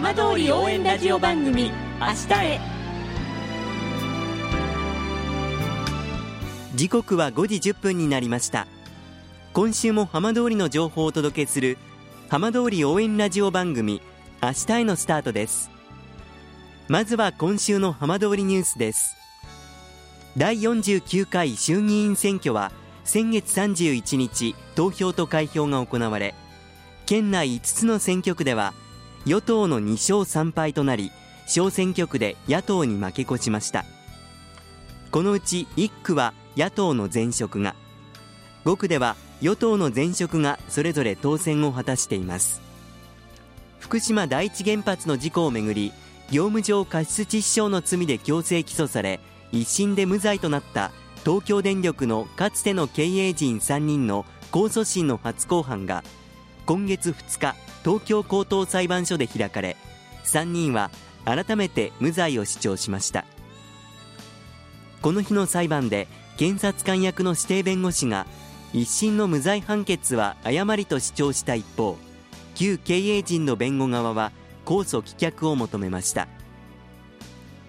浜通り応援ラジオ番組明日へ。時刻は5時10分になりました。今週も浜通りの情報をお届けする浜通り応援ラジオ番組明日へのスタートです。まずは今週の浜通りニュースです。第49回衆議院選挙は先月31日投票と開票が行われ県内5つの選挙区では与党の2勝3敗となり小選挙区で野党に負け越しました。このうち1区は野党の前職が5区では与党の前職がそれぞれ当選を果たしています。福島第一原発の事故をめぐり業務上過失致死傷の罪で強制起訴され一審で無罪となった東京電力のかつての経営陣3人の控訴審の初公判が今月2日東京高等裁判所で開かれ3人は改めて無罪を主張しました。この日の裁判で検察官役の指定弁護士が一審の無罪判決は誤りと主張した一方旧経営陣の弁護側は控訴棄却を求めました。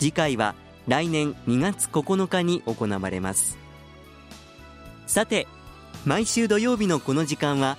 次回は来年2月9日に行われます。さて毎週土曜日のこの時間は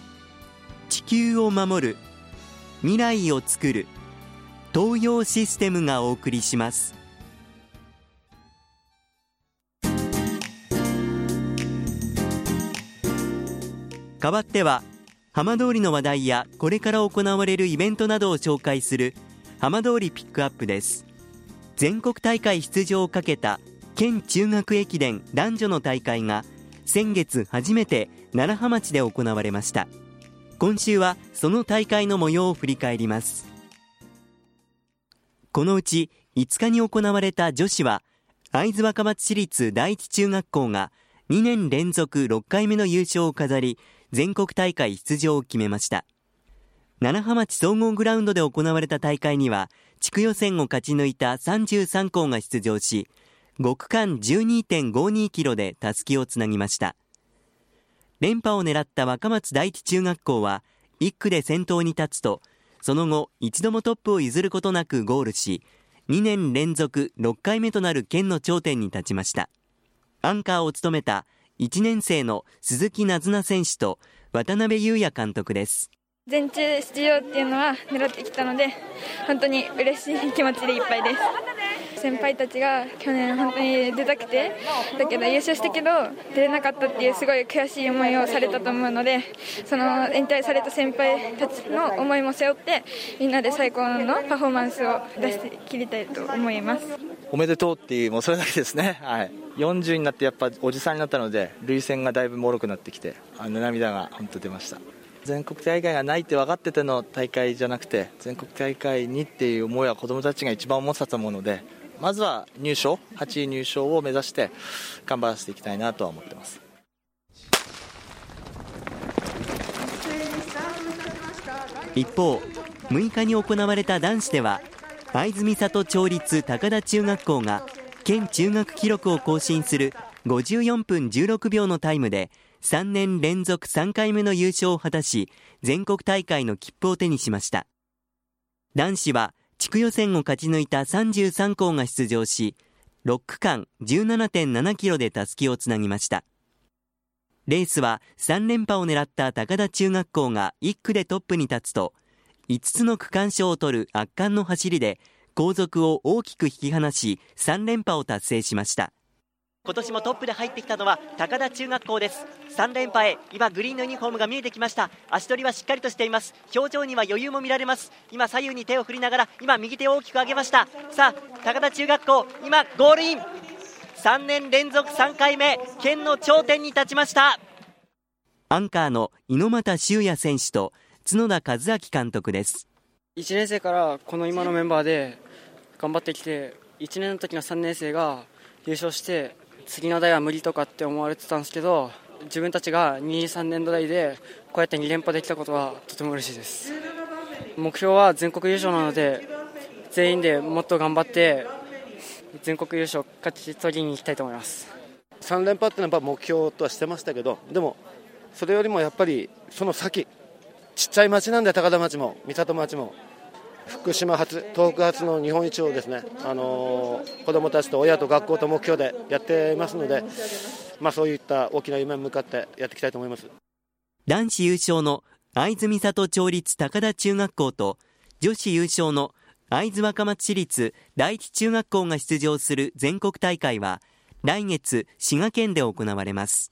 球を守る未来をつくる東洋システムがお送りします。代わっては浜通りの話題やこれから行われるイベントなどを紹介する浜通りピックアップです。全国大会出場をかけた県中学駅伝男女の大会が先月初めて楢葉町で行われました。今週はその大会の模様を振り返ります。このうち5日に行われた女子は会津若松市立第一中学校が2年連続6回目の優勝を飾り全国大会出場を決めました。楢葉町総合グラウンドで行われた大会には地区予選を勝ち抜いた33校が出場し5区間12.52キロでたすきをつなぎました。連覇を狙った若松第一中学校は1区で先頭に立つとその後一度もトップを譲ることなくゴールし2年連続6回目となる県の頂点に立ちました。アンカーを務めた1年生の鈴木なずな選手と渡辺裕也監督です。全中出場っていうのは狙ってきたので本当に嬉しい気持ちでいっぱいです。先輩たちが去年本当に出たくてだけど優勝したけど出れなかったっていうすごい悔しい思いをされたと思うのでその引退された先輩たちの思いも背負ってみんなで最高のパフォーマンスを出して切りたいと思います。おめでとうっていうもうそれだけですね。はい。40になってやっぱおじさんになったので涙腺がだいぶもろくなってきてあの涙が本当出ました。全国大会がないって分かってての大会じゃなくて全国大会にっていう思いは子どもたちが一番思ってたと思うのでまずは入賞8位入賞を目指して頑張らせていきたいなとは思ってます。一方6日に行われた男子では会津美里町立高田中学校が県中学記録を更新する54分16秒のタイムで3年連続3回目の優勝を果たし全国大会の切符を手にしました。男子は地区予選を勝ち抜いた33校が出場し6区間17.7キロでたすきをつなぎました。レースは3連覇を狙った高田中学校が1区でトップに立つと5つの区間賞を取る圧巻の走りで後続を大きく引き離し3連覇を達成しました。今年もトップで入ってきたのは高田中学校です。3連覇へ今グリーンのユニフォームが見えてきました。足取りはしっかりとしています。表情には余裕も見られます。今左右に手を振りながら今右手を大きく上げました。さあ高田中学校今ゴールイン。3年連続3回目県の頂点に立ちました。アンカーの猪俣修也選手と角田和明監督です。1年生からこの今のメンバーで頑張ってきて1年の時の3年生が優勝して次の代は無理とかって思われてたんですけど自分たちが2、3年度代でこうやって2連覇できたことはとても嬉しいです。目標は全国優勝なので全員でもっと頑張って全国優勝勝ち取りに行きたいと思います。3連覇っていうのは目標とはしてましたけどでもそれよりもやっぱりその先ちっちゃい町なんで高田町も三里町も福島発東北発の日本一をですね、あの、子どもたちと親と学校と目標でやっていますので、まあ、そういった大きな夢に向かってやっていきたいと思います。男子優勝の会津美里町立高田中学校と女子優勝の会津若松市立第一中学校が出場する全国大会は来月滋賀県で行われます。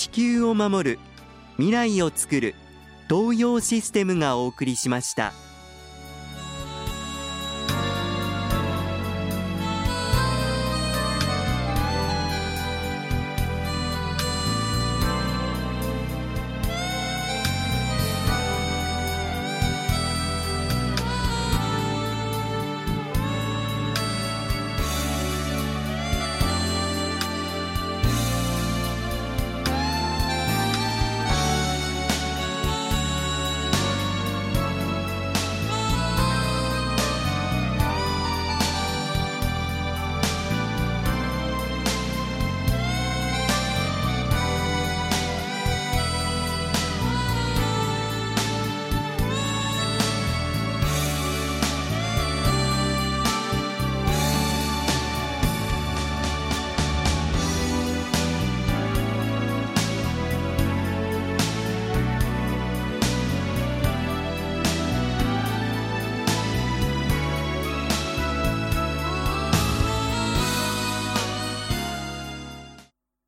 地球を守る未来をつくる東洋システムがお送りしました。